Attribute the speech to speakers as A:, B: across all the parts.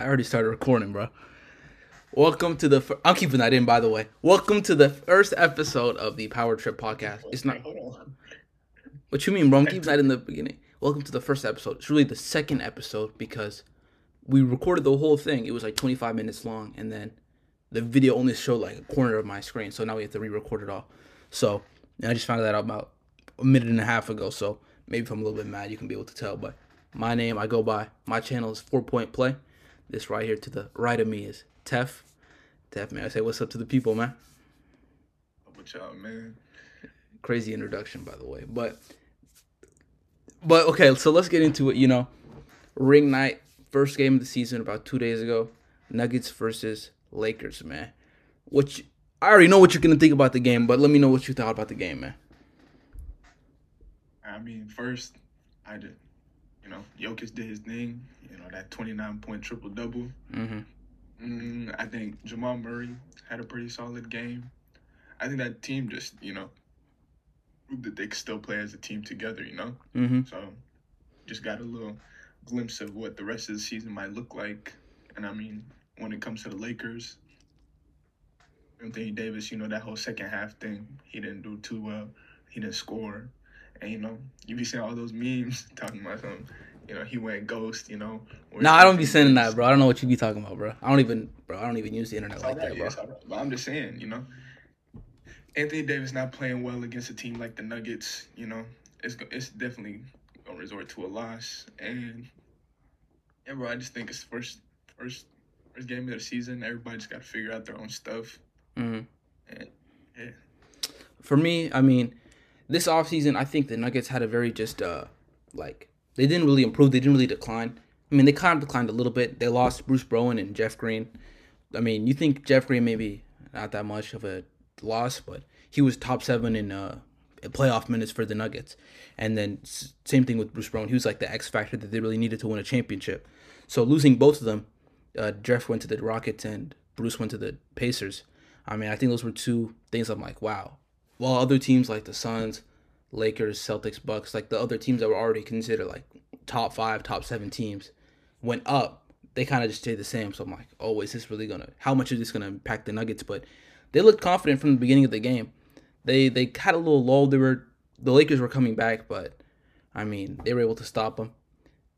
A: I already started recording, bro. Welcome to the. Fir- I'm keeping that in, by the way. Welcome to the first episode of the Power Trip podcast. It's not. What you mean, bro? I'm keeping that in the beginning. Welcome to the first episode. It's really the second episode because we recorded the whole thing. It was like 25 minutes long, and then the video only showed like a corner of my screen. So now we have to re-record it all. So and I just found that out about a minute and a half ago. So maybe if I'm a little bit mad, you can be able to tell. But my name, I go by. My channel is Four Point Play. This right here to the right of me is Tef. Tef, man, I say what's up to the people, man.
B: What y'all, man?
A: crazy introduction by the way but but okay so let's get into it you know ring night first game of the season about two days ago nuggets versus lakers man which i already know what you're gonna think about the game but let me know what you thought about the game man
B: I mean, first, I did, you know, Jokic did his thing. You know, that 29 point triple double.
A: mm-hmm
B: Mm, I think Jamal Murray had a pretty solid game. I think that team just, you know, proved that they could still play as a team together, you know?
A: mm-hmm
B: So, just got a little glimpse of what the rest of the season might look like. And I mean, when it comes to the Lakers, Anthony Davis, you know, that whole second half thing, he didn't do too well. He didn't score. And, you know, you be seeing all those memes talking about him. You know, he went ghost, you know.
A: no i don't be saying that bro i don't know what you be talking about bro i don't even bro i don't even use the internet like
B: right,
A: that
B: yeah,
A: bro.
B: But I'm just saying, you know, Anthony Davis not playing well against a team like the Nuggets, you know, it's it's definitely gonna resort to a loss. And yeah, bro, I just think it's first first first game of the season. Everybody just got to figure out their own stuff.
A: mm-hmm.
B: And yeah,
A: for me, I mean, this offseason, I think the Nuggets had a very just uh like they didn't really improve, they didn't really decline. I mean, they kind of declined a little bit. They lost Bruce Brown and Jeff Green. I mean, you think Jeff Green maybe not that much of a loss, but he was top seven in uh playoff minutes for the Nuggets. And then same thing with Bruce Brown. He was like the X factor that they really needed to win a championship. So losing both of them, uh, Jeff went to the Rockets and Bruce went to the Pacers. I mean, I think those were two things I'm like, wow. While other teams like the Suns, Lakers, Celtics, Bucks, like the other teams that were already considered like top five, top seven teams, went up, they kind of just stayed the same. So I'm like, oh, is this really gonna? How much is this gonna impact the Nuggets? But they looked confident from the beginning of the game. They they had a little lull. They were the Lakers were coming back, but I mean they were able to stop them.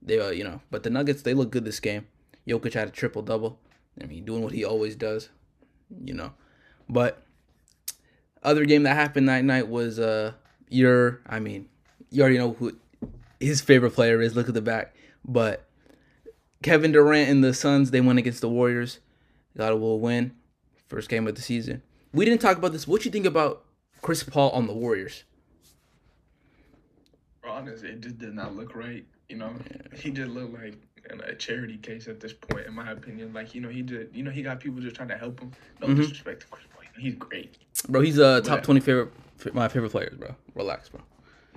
A: They uh, you know, but the Nuggets they look good this game. Jokic had a triple double. I mean, doing what he always does, you know. But other game that happened that night was uh your I mean, you already know who his favorite player is. Look at the back, but Kevin Durant and the Suns they went against the Warriors. Got a little win, first game of the season. We didn't talk about this. What you think about Chris Paul on the Warriors?
B: honestly, it just did not look right. You know, he just looked like a charity case at this point, in my opinion. Like, you know, he did. You know, he got people just trying to help him. No
A: Mhm.
B: disrespect to Chris Paul. He's great.
A: Bro, he's a top
B: Yeah.
A: twenty favorite my favorite players, bro. Relax, bro.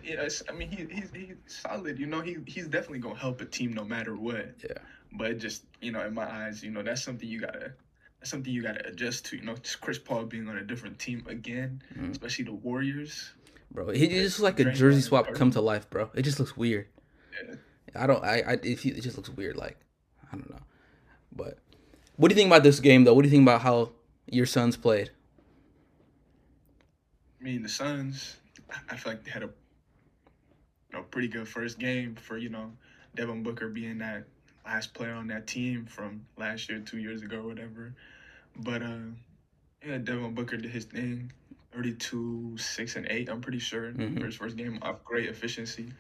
B: Yes, I mean he, he's he's solid. You know, he he's definitely gonna help a team no matter what.
A: Yeah.
B: But just you know, in my eyes, you know, that's something you gotta that's something you gotta adjust to. You know, just Chris Paul being on a different team again,
A: Mhm.
B: especially the Warriors.
A: Bro, he just like a jersey swap come to life, bro. It just looks weird.
B: Yeah.
A: I don't. I. I if he, it just looks weird. Like I don't know. But what do you think about this game, though? What do you think about how your Suns played?
B: I mean, the Suns, I- feel like they had a you know pretty good first game for you know Devin Booker being that last player on that team from last year, two years ago, or whatever. But uh, yeah, Devin Booker did his thing, thirty-two, six and eight. I'm pretty sure
A: Mhm.
B: for his first game off great efficiency.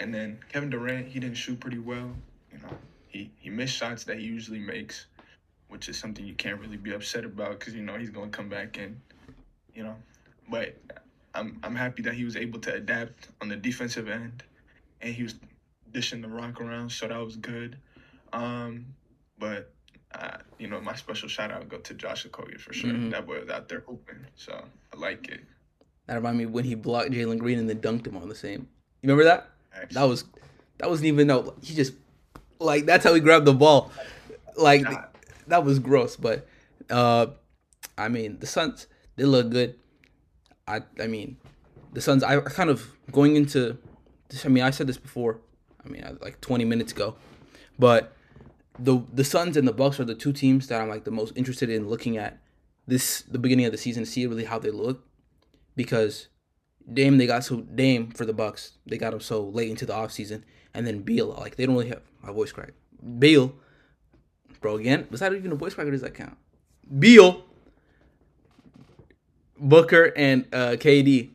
B: And then Kevin Durant, he didn't shoot pretty well. You know, he he missed shots that he usually makes, which is something you can't really be upset about because you know he's gonna come back and, you know, but I'm I'm happy that he was able to adapt on the defensive end, and he was dishing the rock around, so that was good. Um, but uh, you know, my special shout out go to Josh Okogie for sure.
A: Mhm.
B: That boy was out there hooping, so I like it.
A: That reminded me when he blocked Jalen Green and then dunked him on the same. You remember that? That was that wasn't even no. He just like that's how he grabbed the ball. Like
B: Nah.
A: that was gross. But uh, I mean the Suns they look good. I I mean the Suns. I kind of going into. This, I mean I said this before. I mean like 20 minutes ago, but the the Suns and the Bucks are the two teams that I'm like the most interested in looking at this the beginning of the season to see really how they look because Dame they got so Dame for the Bucks they got him so late into the offseason and then Beal like they don't really have my voice crack Beal bro again was that even a voice crack or does that count Beal Booker and uh, KD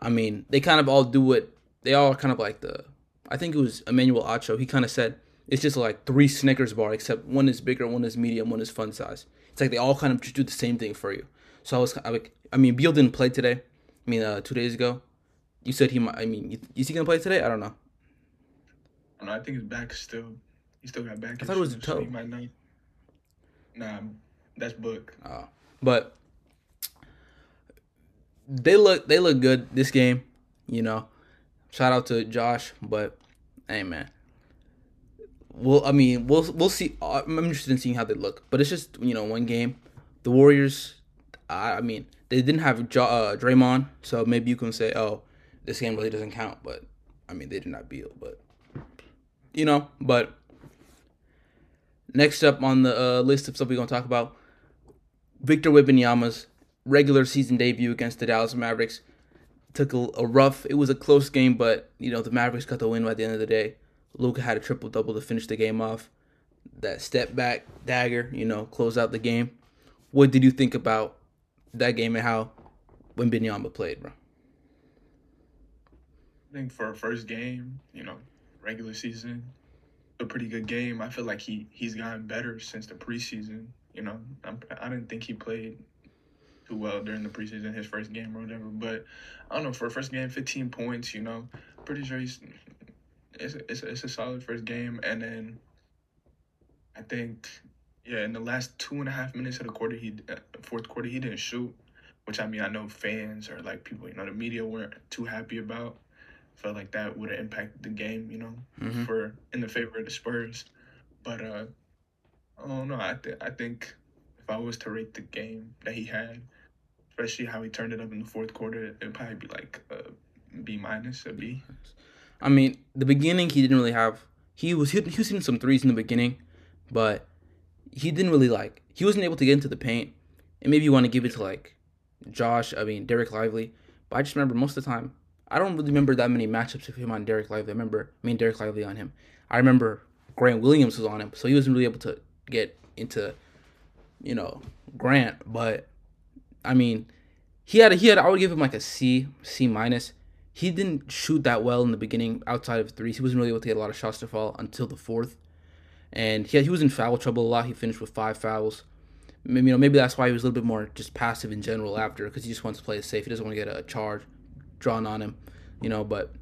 A: I mean they kind of all do what they all kind of like the I think it was Emmanuel Acho he kind of said it's just like three Snickers bar, except one is bigger, one is medium, one is fun size. It's like they all kind of just do the same thing for you. So I was, I, like, I mean, Beal didn't play today. I mean, uh, two days ago. You said he might. I mean, is he gonna play today? I don't know.
B: No, I think his back still. He still got back.
A: I thought it was a toe.
B: So he might not. Nah, that's book.
A: Uh, but they look they look good this game. You know, shout out to Josh. But hey, man, well, I mean, we'll we'll see. I'm interested in seeing how they look, but it's just you know one game. The Warriors, I, I mean, they didn't have jo- uh, Draymond, so maybe you can say, oh, this game really doesn't count. But I mean, they did not Beal, but you know, but next up on the uh, list of stuff we're gonna talk about, Victor Wembanyama's regular season debut against the Dallas Mavericks took a, a rough. It was a close game, but you know the Mavericks got the win by the end of the day. Luka had a triple double to finish the game off. That step back dagger, you know, close out the game. What did you think about that game and how Wembanyama played, bro?
B: I think for a first game, you know, regular season, a pretty good game. I feel like he he's gotten better since the preseason. You know, I'm, I didn't think he played too well during the preseason, his first game or whatever. But I don't know for a first game, 15 points. You know, pretty sure he's it's a, it's a, it's a solid first game, and then I think yeah, in the last two and a half minutes of the quarter, he uh, fourth quarter he didn't shoot, which I mean I know fans or like people you know the media weren't too happy about. Felt like that would have impacted the game, you know, mm-hmm. for in the favor of the Spurs. But uh, I don't know. I th- I think if I was to rate the game that he had, especially how he turned it up in the fourth quarter, it'd probably be like a B minus, a B.
A: I mean, the beginning he didn't really have. He was he, he was hitting some threes in the beginning, but he didn't really like. He wasn't able to get into the paint. And maybe you want to give it to like Josh. I mean Dereck Lively. But I just remember most of the time. I don't really remember that many matchups of him on Dereck Lively. I remember I mean Dereck Lively on him. I remember Grant Williams was on him, so he wasn't really able to get into, you know, Grant. But I mean, he had a, he had I would give him like a C C minus he didn't shoot that well in the beginning outside of threes. He wasn't really able to get a lot of shots to fall until the fourth. And he, had, he was in foul trouble a lot. He finished with five fouls. Maybe, you know, maybe that's why he was a little bit more just passive in general after because he just wants to play safe. He doesn't want to get a charge drawn on him, you know. But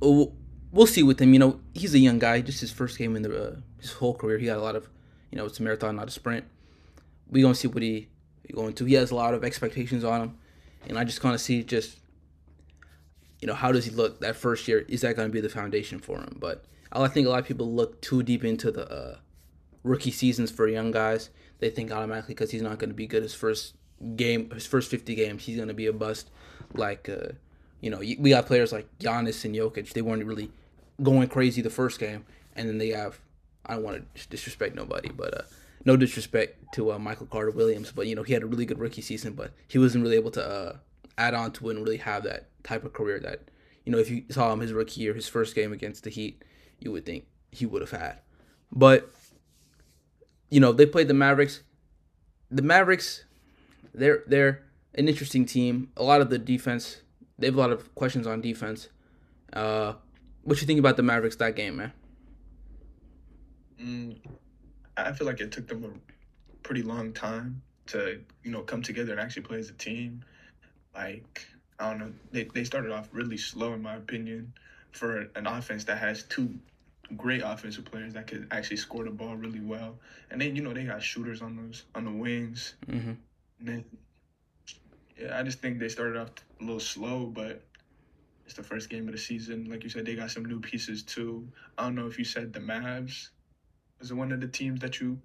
A: we'll, we'll see with him. You know, he's a young guy. Just his first game in the uh, his whole career, he got a lot of, you know, it's a marathon, not a sprint. We gonna see what he going to. He has a lot of expectations on him, and I just kind of see just you know, how does he look that first year? Is that going to be the foundation for him? But I think a lot of people look too deep into the uh, rookie seasons for young guys. They think automatically because he's not going to be good his first game, his first 50 games, he's going to be a bust. Like, uh, you know, we got players like Giannis and Jokic. They weren't really going crazy the first game. And then they have, I don't want to disrespect nobody, but uh, no disrespect to uh, Michael Carter Williams. But, you know, he had a really good rookie season, but he wasn't really able to uh, add on to it and really have that type of career that, you know, if you saw him his rookie year, his first game against the Heat, you would think he would have had. But, you know, they played the Mavericks. The Mavericks, they're they're an interesting team. A lot of the defense, they have a lot of questions on defense. Uh, what you think about the Mavericks that game, man?
B: Mm, I feel like it took them a pretty long time to you know come together and actually play as a team. Like I don't know. They they started off really slow, in my opinion, for an offense that has two great offensive players that could actually score the ball really well. And then you know they got shooters on those on the wings. Mm-hmm. And then yeah, I just think they started off a little slow, but it's the first game of the season. Like you said, they got some new pieces too. I don't know if you said the Mavs was it one of the teams that you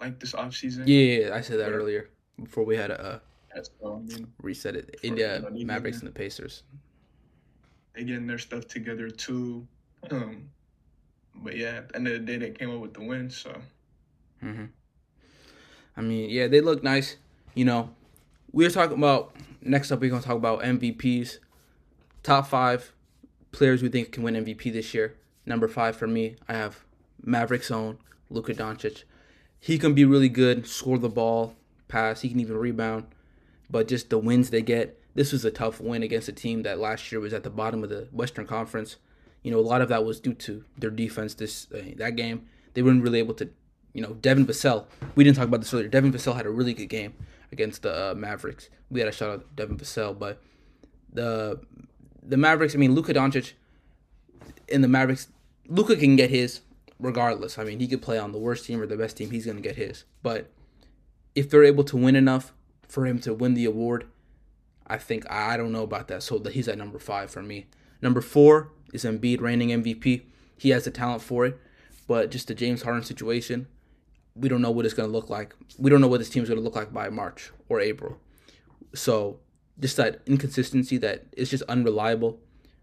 B: like this offseason?
A: Yeah, I said that earlier before we had a. Uh so, I mean, reset it. India, Mavericks, and the Pacers.
B: They getting their stuff together too. Um, but yeah, at the end of the day, they came up with the win. So.
A: Mm-hmm. I mean, yeah, they look nice. You know, we are talking about next up. We're gonna talk about MVPs, top five players we think can win MVP this year. Number five for me, I have Mavericks own Luka Doncic. He can be really good, score the ball, pass. He can even rebound. But just the wins they get. This was a tough win against a team that last year was at the bottom of the Western Conference. You know, a lot of that was due to their defense. This uh, that game, they weren't really able to. You know, Devin Vassell. We didn't talk about this earlier. Devin Vassell had a really good game against the uh, Mavericks. We had a shout out Devin Vassell, but the the Mavericks. I mean, Luka Doncic in the Mavericks. Luka can get his regardless. I mean, he could play on the worst team or the best team. He's gonna get his. But if they're able to win enough for him to win the award, I think I don't know about that. So he's at number five for me. Number four is Embiid, reigning MVP. He has the talent for it, but just the James Harden situation, we don't know what it's going to look like. We don't know what this team is going to look like by March or April. So just that inconsistency that is just unreliable.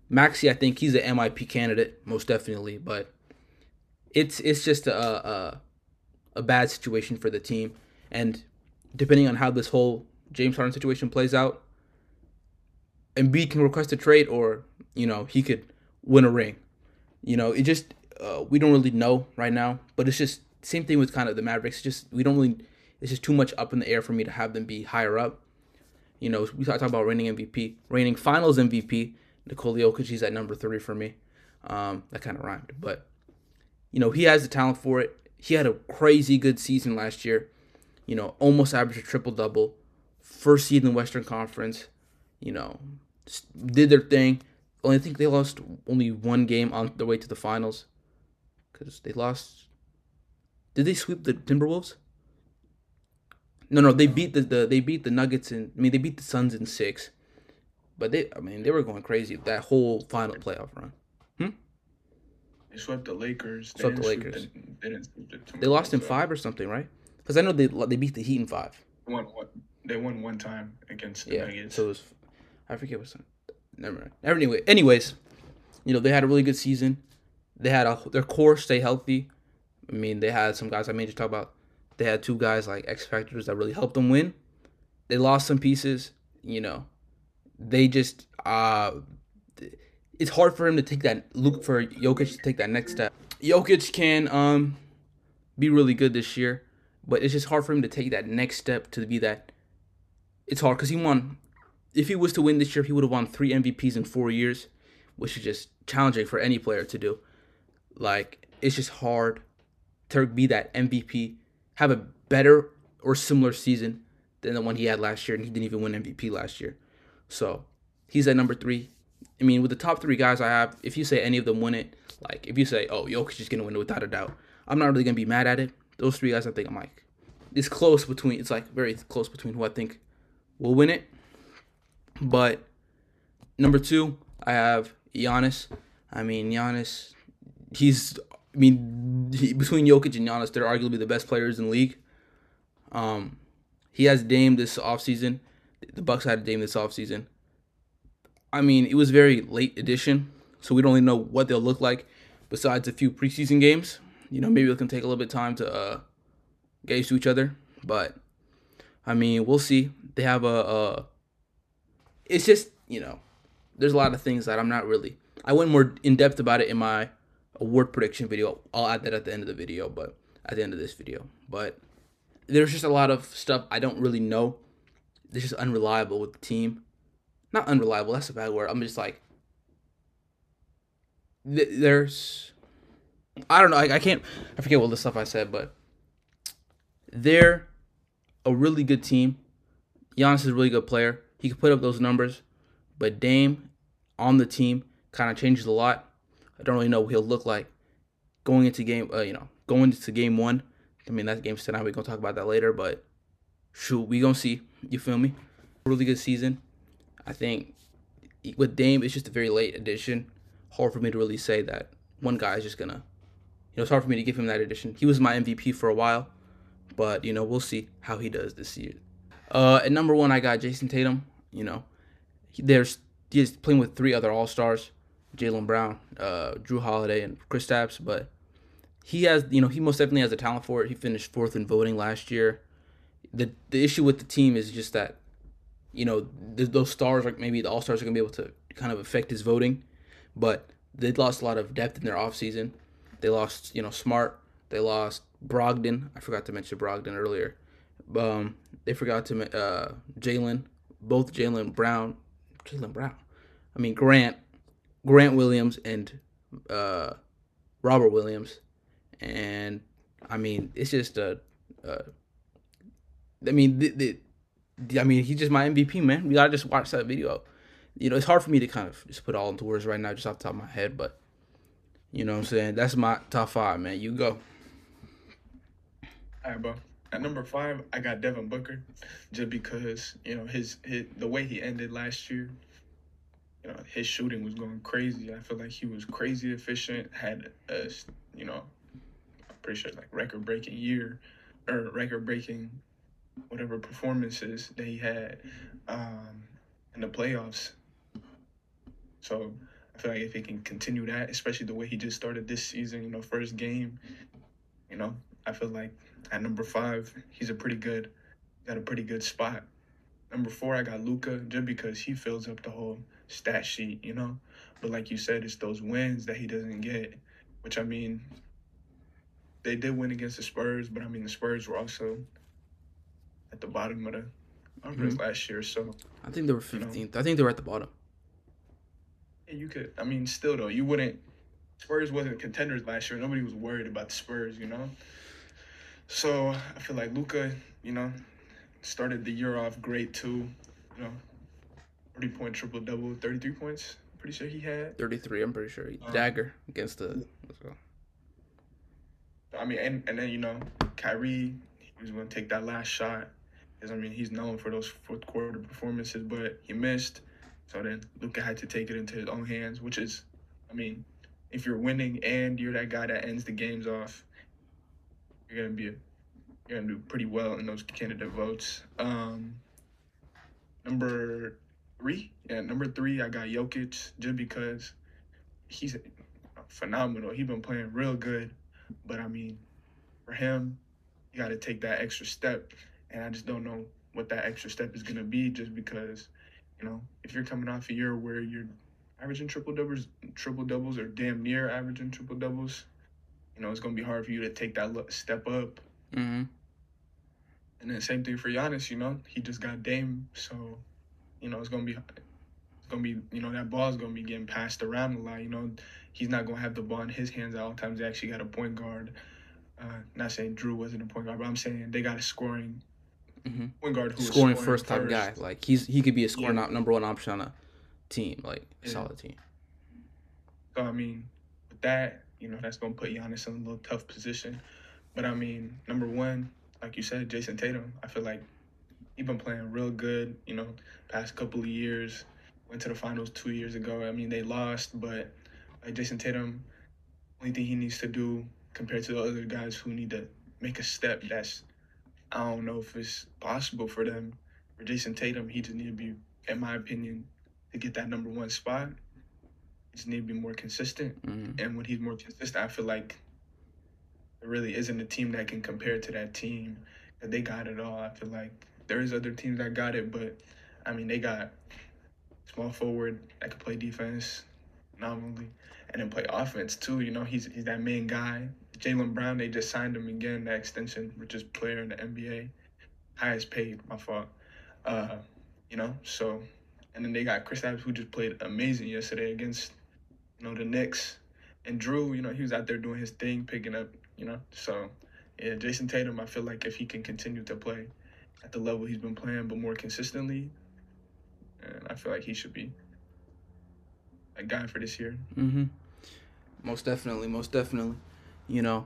A: Maxey, I think he's an MIP candidate most definitely, but it's it's just a a, a bad situation for the team, and depending on how this whole James Harden situation plays out, Embiid can request a trade, or you know he could win a ring. You know, it just uh, we don't really know right now, but it's just same thing with kind of the Mavericks. Just we don't really. It's just too much up in the air for me to have them be higher up. You know, we talk about reigning MVP, reigning Finals MVP. Nikola Jokic, he's at number three for me. Um, that kind of rhymed, but you know he has the talent for it. He had a crazy good season last year. You know, almost averaged a triple double. First seed in the Western Conference. You know, did their thing. Only think they lost only one game on their way to the finals because they lost. Did they sweep the Timberwolves? No, no, they beat the, the they beat the Nuggets and I mean, they beat the Suns in six, but they I mean they were going crazy that whole final playoff run.
B: Hmm. They swept the Lakers.
A: They swept the Lakers. The, they, the they lost in five or something, right? Because I know they they beat the Heat in five.
B: One, one, they won one time against the yeah, Nuggets.
A: So it was, I forget what's never mind. Anyway, anyways, you know they had a really good season. They had a, their core stay healthy. I mean, they had some guys I made you talk about. They had two guys like X factors that really helped them win. They lost some pieces. You know, they just uh, it's hard for him to take that look for Jokic to take that next step. Jokic can um be really good this year, but it's just hard for him to take that next step to be that. It's hard because he won if he was to win this year, he would have won three MVPs in four years, which is just challenging for any player to do. Like, it's just hard to be that MVP, have a better or similar season than the one he had last year, and he didn't even win MVP last year. So, he's at number three. I mean, with the top three guys I have, if you say any of them win it, like if you say, oh, Jokic is gonna win it without a doubt, I'm not really gonna be mad at it. Those three guys, I think I'm like, it's close between. It's like very close between who I think will win it. But number two, I have Giannis. I mean, Giannis, he's, I mean, he, between Jokic and Giannis, they're arguably the best players in the league. Um, he has Dame this offseason. The Bucks had Dame this offseason. I mean, it was very late edition, so we don't really know what they'll look like besides a few preseason games. You know, maybe it can take a little bit of time to uh, get used to each other. But, I mean, we'll see. They have a, a it's just you know, there's a lot of things that I'm not really. I went more in depth about it in my award prediction video. I'll add that at the end of the video, but at the end of this video. But there's just a lot of stuff I don't really know. It's just unreliable with the team. Not unreliable. That's a bad word. I'm just like there's I don't know. I, I can't. I forget what the stuff I said, but they're a really good team. Giannis is a really good player. He could put up those numbers, but Dame on the team kind of changes a lot. I don't really know what he'll look like going into game. Uh, you know, going into game one. I mean, that's game tonight. We're gonna talk about that later, but shoot, we gonna see. You feel me? Really good season. I think with Dame, it's just a very late addition. Hard for me to really say that one guy is just gonna. You know, it's hard for me to give him that addition. He was my MVP for a while, but you know, we'll see how he does this year. Uh, at number one, I got Jayson Tatum. You know, there's he's playing with three other All Stars, Jaylen Brown, uh, Jrue Holiday, and Kristaps. But he has, you know, he most definitely has the talent for it. He finished fourth in voting last year. The the issue with the team is just that, you know, th- those stars like maybe the all stars are gonna be able to kind of affect his voting, but they lost a lot of depth in their offseason. They lost, you know, Smart. They lost Brogdon. I forgot to mention Brogdon earlier. Um, they forgot to uh, Jaylen, both Jaylen Brown, Jaylen Brown. I mean Grant, Grant Williams and uh, Robert Williams, and I mean it's just a. Uh, I mean the, the, I mean he's just my MVP man. We gotta just watch that video. You know it's hard for me to kind of just put all into words right now, just off the top of my head, but you know what I'm saying that's my top five, man. You go.
B: All right, bro. At number five, I got Devin Booker, just because you know his, his the way he ended last year. You know his shooting was going crazy. I feel like he was crazy efficient. Had a you know, I'm pretty sure like record breaking year, or record breaking, whatever performances that he had, um, in the playoffs. So I feel like if he can continue that, especially the way he just started this season, you know, first game, you know, I feel like at number five, he's a pretty good, got a pretty good spot. Number four, I got Luka just because he fills up the whole stat sheet, you know. But like you said, it's those wins that he doesn't get, which I mean, they did win against the Spurs, but I mean the Spurs were also at the bottom of the conference mm-hmm. last year, so
A: I think they were fifteenth. You know, I think they were at the bottom.
B: Yeah, you could. I mean, still though, you wouldn't. Spurs wasn't contenders last year. Nobody was worried about the Spurs, you know. So I feel like Luka, you know, started the year off great too. You know, 30 point triple double, 33 points. Pretty sure he had
A: 33. I'm pretty sure he, um, dagger against the.
B: I mean, and and then you know, Kyrie, he was gonna take that last shot. Because I mean, he's known for those fourth quarter performances, but he missed. So then Luka had to take it into his own hands, which is, I mean, if you're winning and you're that guy that ends the games off, you're gonna be you're gonna do pretty well in those candidate votes. Um, number three, yeah, number three, I got Jokic just because he's phenomenal. He's been playing real good, but I mean, for him, you got to take that extra step, and I just don't know what that extra step is gonna be. Just because, you know, if you're coming off a year where you're averaging triple doubles, triple doubles, or damn near averaging triple doubles, you know, it's gonna be hard for you to take that step up. Mm-hmm. And then same thing for Giannis. You know, he just got Dame, so you know it's gonna be it's gonna be you know that ball's gonna be getting passed around a lot. You know, he's not gonna have the ball in his hands at all times. They actually got a point guard. Uh, not saying Jrue wasn't a point guard, but I'm saying they got a scoring mm-hmm. point guard who
A: scoring, scoring first type guy. Like he's he could be a scoring yeah. number one option on a team, like yeah. solid team.
B: So I mean, with that, you know, that's going to put Giannis in a little tough position. But I mean, number one, like you said, Jayson Tatum, I feel like he's been playing real good, you know, past couple of years. Went to the finals two years ago. I mean, they lost, but like Jayson Tatum, only thing he needs to do compared to the other guys who need to make a step that's, I don't know if it's possible for them. For Jayson Tatum, he just need to be, in my opinion, to get that number one spot He just need to be more consistent. Mm-hmm. And when he's more consistent, I feel like there really isn't a team that can compare to that team. They got it all. I feel like there is other teams that got it, but I mean they got small forward that can play defense, nominally, and then play offense too. You know, he's he's that main guy. Jaylen Brown, they just signed him again, that extension, richest player in the NBA, highest paid, my fault. Uh, you know, so and then they got Chris Kristaps who just played amazing yesterday against you know, the Knicks. And Jrue, you know, he was out there doing his thing, picking up, you know. So, yeah, Jayson Tatum, I feel like if he can continue to play at the level he's been playing, but more consistently, and I feel like he should be a guy for this year.
A: Mm-hmm. Most definitely, most definitely. You know,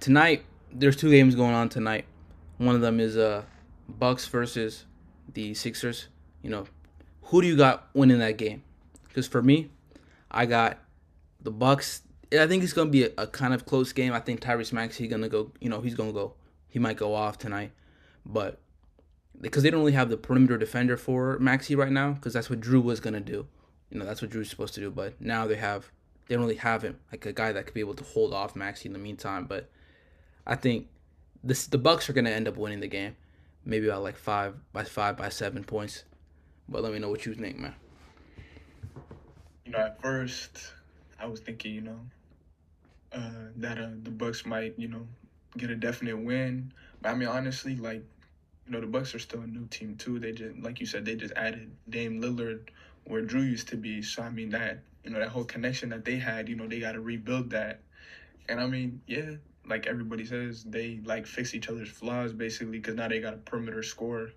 A: tonight there's two games going on tonight. One of them is uh Bucks versus the Sixers. You know, who do you got winning that game? Because for me, I got the Bucks. I think it's gonna be a, a kind of close game. I think Tyrese Maxey gonna go. You know, he's gonna go. He might go off tonight, but because they don't really have the perimeter defender for Maxey right now, because that's what Jrue was gonna do. You know, that's what Jrue's supposed to do. But now they have they don't really have him like a guy that could be able to hold off Maxey in the meantime. But I think this the Bucks are gonna end up winning the game, maybe by like five by five by seven points. But let me know what you think, man.
B: You know, at first I was thinking, you know, uh, that uh, the Bucks might, you know, get a definite win. But I mean, honestly, like, you know, the Bucks are still a new team too. They just, like you said, they just added Dame Lillard where Jrue used to be. So I mean, that you know, that whole connection that they had, you know, they got to rebuild that. And I mean, yeah, like everybody says, they like fix each other's flaws basically because now they got a perimeter score,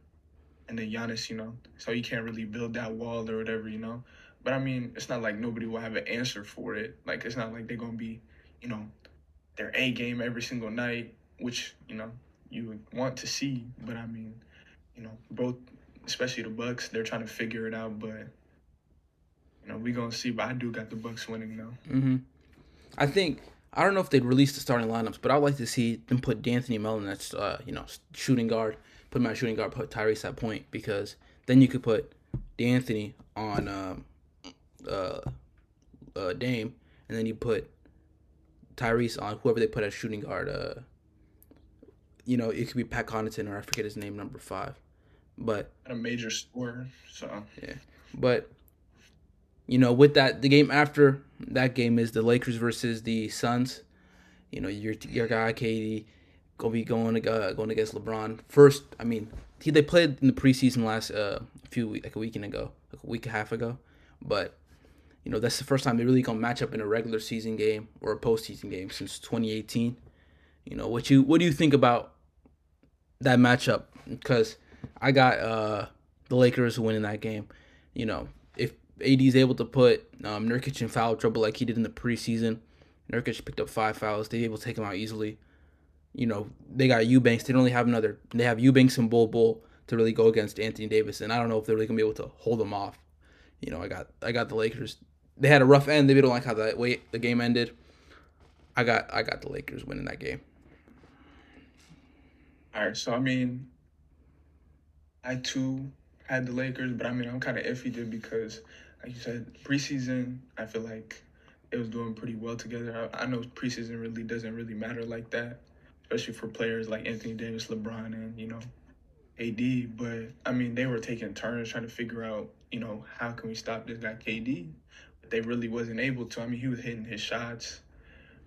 B: and then Giannis, you know, so you can't really build that wall or whatever, you know. But I mean, it's not like nobody will have an answer for it. Like it's not like they're gonna be, you know, their A game every single night, which you know you would want to see. But I mean, you know, both, especially the Bucks, they're trying to figure it out. But you know, we gonna see. But I do got the Bucks winning though.
A: Mm-hmm. I think I don't know if they'd release the starting lineups, but I'd like to see them put De'Anthony Melton as uh, you know shooting guard, put him at shooting guard, put Tyrese at point because then you could put De'Anthony on um, uh, uh, Dame, and then you put Tyrese on whoever they put as shooting guard. Uh, you know, it could be Pat Connaughton or I forget his name, number five, but
B: a major scorer. So
A: yeah, but you know, with that, the game after that game is the Lakers versus the Suns. You know, your your guy KD gonna be going uh, going against LeBron. First, I mean, he, they played in the preseason last uh, few like a weekend ago, like a week and a half ago, but you know that's the first time they really gonna match up in a regular season game or a postseason game since 2018. You know what you what do you think about that matchup? Because I got uh, the Lakers winning that game. You know AD is able to put um, Nurkic in foul trouble like he did in the preseason, Nurkic picked up five fouls. They able to take him out easily. You know they got Eubanks. They don't really have another. They have Eubanks and Bol Bol to really go against Anthony Davis, and I don't know if they're really gonna be able to hold them off. You know, I got I got the Lakers they had a rough end. They don't like how the way the game ended. I got I got the Lakers winning that game.
B: All right, so I mean, I too had the Lakers, but I mean I'm kind of iffy there because, like you said, preseason I feel like it was doing pretty well together. I, I know preseason really doesn't really matter like that, especially for players like Anthony Davis, LeBron, and you know, AD. But I mean they were taking turns trying to figure out, you know, how can we stop this guy KD But they really wasn't able to. I mean, he was hitting his shots,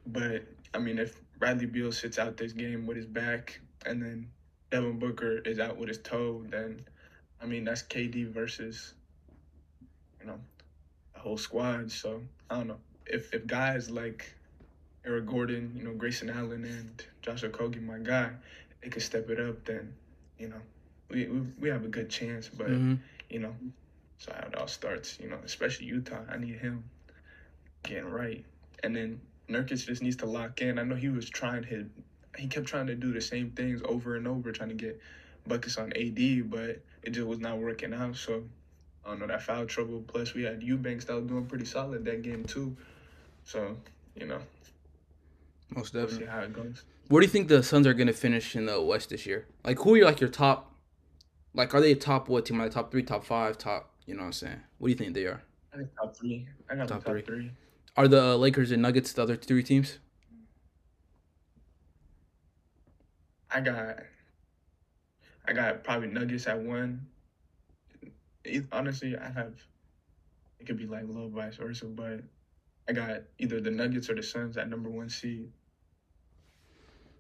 B: but I mean, if Bradley Beal sits out this game with his back, and then Devin Booker is out with his toe, then I mean that's KD versus you know a whole squad. So I don't know if if guys like Eric Gordon, you know Grayson Allen, and Josh Okogie, my guy, they could step it up, then you know we we, we have a good chance. But mm-hmm. you know so how it all starts, you know, especially Yuta. I need him getting right. And then Nurkic just needs to lock in. I know he was trying his he kept trying to do the same things over and over, trying to get buckets on AD, but it just was not working out. So I don't know that foul trouble. Plus we had Eubanks that was doing pretty solid that game too. So, you know.
A: Most definitely. We'll see how it goes. Where do you think the Suns are gonna finish in the West this year? Like who are your, like your top like are they a top what team? Like top three, top five, top you know what I'm saying? What do you think they are?
B: I think top three. I got top, top three. three.
A: Are the uh, Lakers and Nuggets the other three teams?
B: I got, I got probably Nuggets at one. Honestly, I have. It could be like a little vice versa, but I got either the Nuggets or the Suns at number one seed.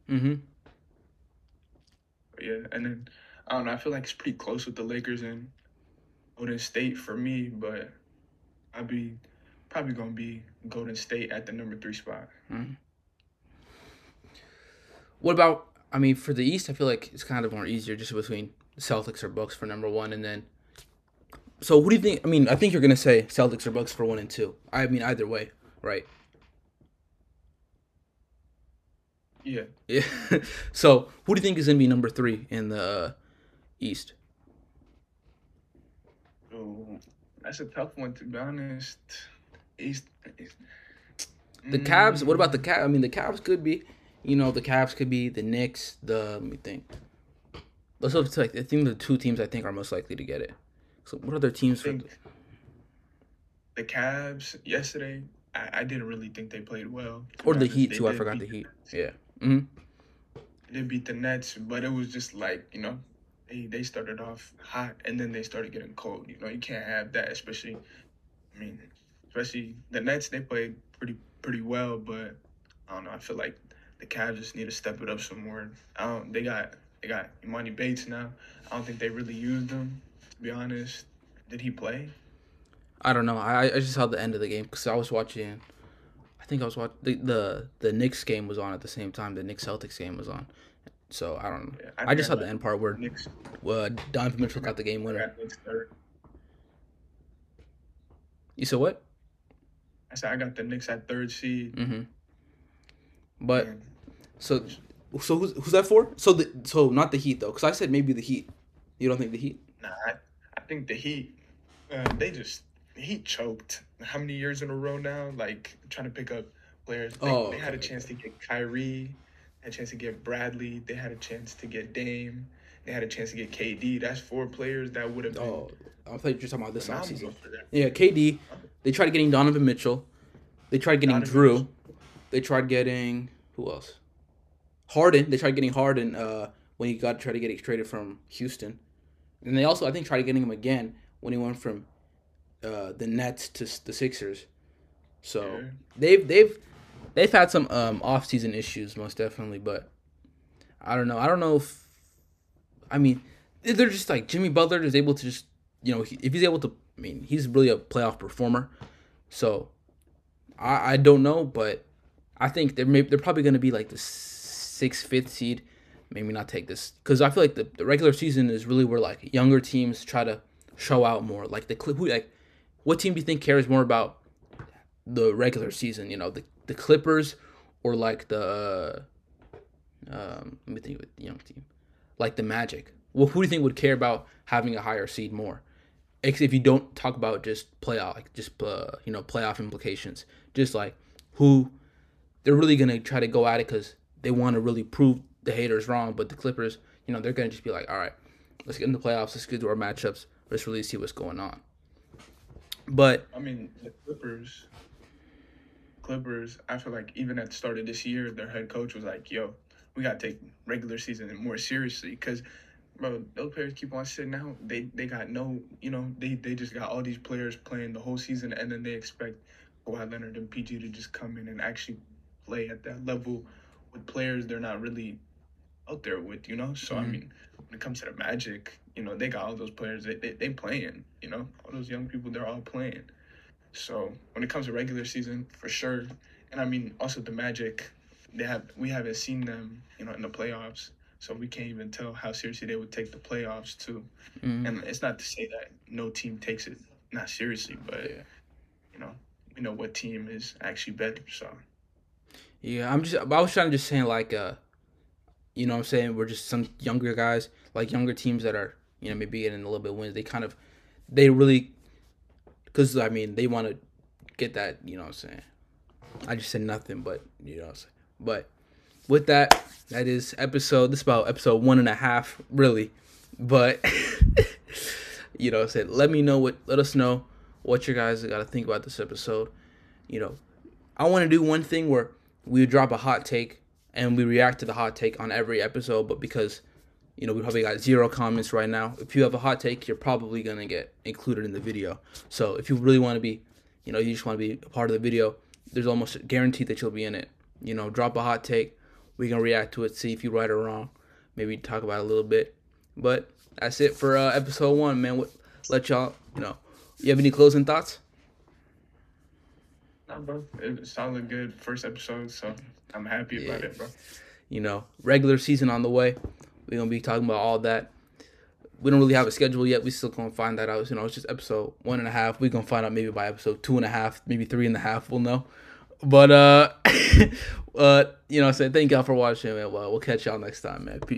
B: Mm-hmm. Yeah, and then I don't know. I feel like it's pretty close with the Lakers and Golden State for me, but I'd be probably gonna be Golden State at the number three spot. Mm-hmm.
A: What about? I mean, for the East, I feel like it's kind of more easier just between Celtics or Bucks for number one, and then. So, what do you think? I mean, I think you're gonna say Celtics or Bucks for one and two. I mean, either way, right?
B: Yeah.
A: Yeah. so, who do you think is gonna be number three in the uh, East?
B: That's a tough one to be honest. East, East.
A: The Cavs. What about the Cavs? I mean, the Cavs could be. You know, the Cavs could be the Knicks. The let me think. Let's look to like I think the two teams I think are most likely to get it. So what other teams?
B: I think the Cavs yesterday. I, I didn't really think they played well.
A: Or the. Heat
B: They
A: too. I forgot the Heat.
B: Nets.
A: Yeah. hmm
B: They beat the Nets, but it was just like you know, they they started off hot and then they started getting cold. You know, you can't have that, especially. I mean, especially the Nets. They played pretty pretty well, but I don't know. I feel like the Cavs just need to step it up some more. I don't. They got they got Emoni Bates now. I don't think they really used him. To be honest, did he play?
A: I don't know. I I just saw the end of the game because I was watching. I think I was watching the, the the Knicks game was on at the same time. The Knicks Celtics game was on. So I don't know.
B: Yeah,
A: I just saw the end part where
B: Knicks.
A: uh, Donovan Mitchell got the game winner.
B: got Knicks third.
A: You said what?
B: I said I got the Knicks at third seed.
A: Mm-hmm. But
B: and
A: so so who's who's that for? So the so not the Heat though, because I said maybe the Heat. You don't think the Heat?
B: Nah, I, I think the Heat, uh, they just Heat choked. How many years in a row now? Like trying to pick up players. They,
A: Oh,
B: they had a chance to get Kyrie, had a chance to get Bradley. They had a chance to get Dame. They had a chance to get KD. That's four players that would have been
A: Oh, I thought you were talking about this offseason. Yeah, KD. They tried getting Donovan Mitchell. They tried getting
B: Donovan
A: Jrue.
B: Mitchell.
A: They tried getting who else? Harden. They tried getting Harden uh, when he got tried to get traded from Houston, and they also I think tried getting him again when he went from uh, the Nets to the Sixers. So they've they've they've had some um, off season issues most definitely, but I don't know. I don't know if I mean they're just like Jimmy Butler is able to just you know if he's able to. I mean he's really a playoff performer, so I I don't know, but I think they're maybe they're probably going to be like the sixth, fifth seed. Maybe not take this because I feel like the, the regular season is really where like younger teams try to show out more. Like the Clip, who like what team do you think cares more about the regular season? You know, the the Clippers or like the um, let me think with the young team, like the Magic. Well, who do you think would care about having a higher seed more? If you don't talk about just playoff, like just uh, you know playoff implications, just like who they're really gonna try to go at it because they want to really prove the haters wrong. But the Clippers, you know, they're gonna just be like, all right, let's get in the playoffs, let's get to our matchups, let's really see what's going on. But
B: I mean, the Clippers. Clippers. I feel like even at the start of this year, their head coach was like, "Yo, we gotta take regular season more seriously." Because, bro, those players keep on sitting out. They they got no, you know, they they just got all these players playing the whole season, and then they expect Kawhi Leonard and PG to just come in and actually play at that level with players they're not really out there with, you know. So I
A: Mhm.
B: mean, when it comes to the Magic, you know, they got all those players. They they, they playing, you know, all those young people. They're all playing. So when it comes to regular season, for sure, and I mean also the Magic, they have we haven't seen them, you know, in the playoffs, so we can't even tell how seriously they would take the playoffs too.
A: mm,
B: And it's not to say that no team takes it not seriously, but
A: Yeah.
B: you know, we know what team is actually better. So
A: yeah, I'm just I was trying to just saying like uh, you know, what I'm saying we're just some younger guys, like younger teams that are you know maybe getting a little bit wins. They kind of they really because I mean they want to get that. You know, what I'm saying. I just said nothing, but you know, what I'm saying. but with that, that is episode. This is about episode one and a half, really. But you know, I said let me know what. Let us know what you guys got to think about this episode. You know, I want to do one thing where we drop a hot take and we react to the hot take on every episode, but because you know we probably got zero comments right now. If you have a hot take, you're probably gonna get included in the video. So if you really want to be, you know, you just want to be a part of the video, there's almost guaranteed that you'll be in it. You know, drop a hot take. We can react to it, see if you're right or wrong. Maybe talk about it a little bit. But that's it for uh, episode one, man. What, let y'all, you know, you have any closing thoughts?
B: Nah, bro, it sounded good first episode, so I'm happy about it, bro.
A: you know, regular season on the way. We're gonna be talking about all that. We don't really have a schedule yet. We still gonna find that out. You know, it's just episode one and a half. We're gonna find out maybe by episode two and a half, maybe three and a half. We'll know. But uh, uh, you know, I say thank y'all for watching, man. Well, we'll catch y'all next time, man. Peace.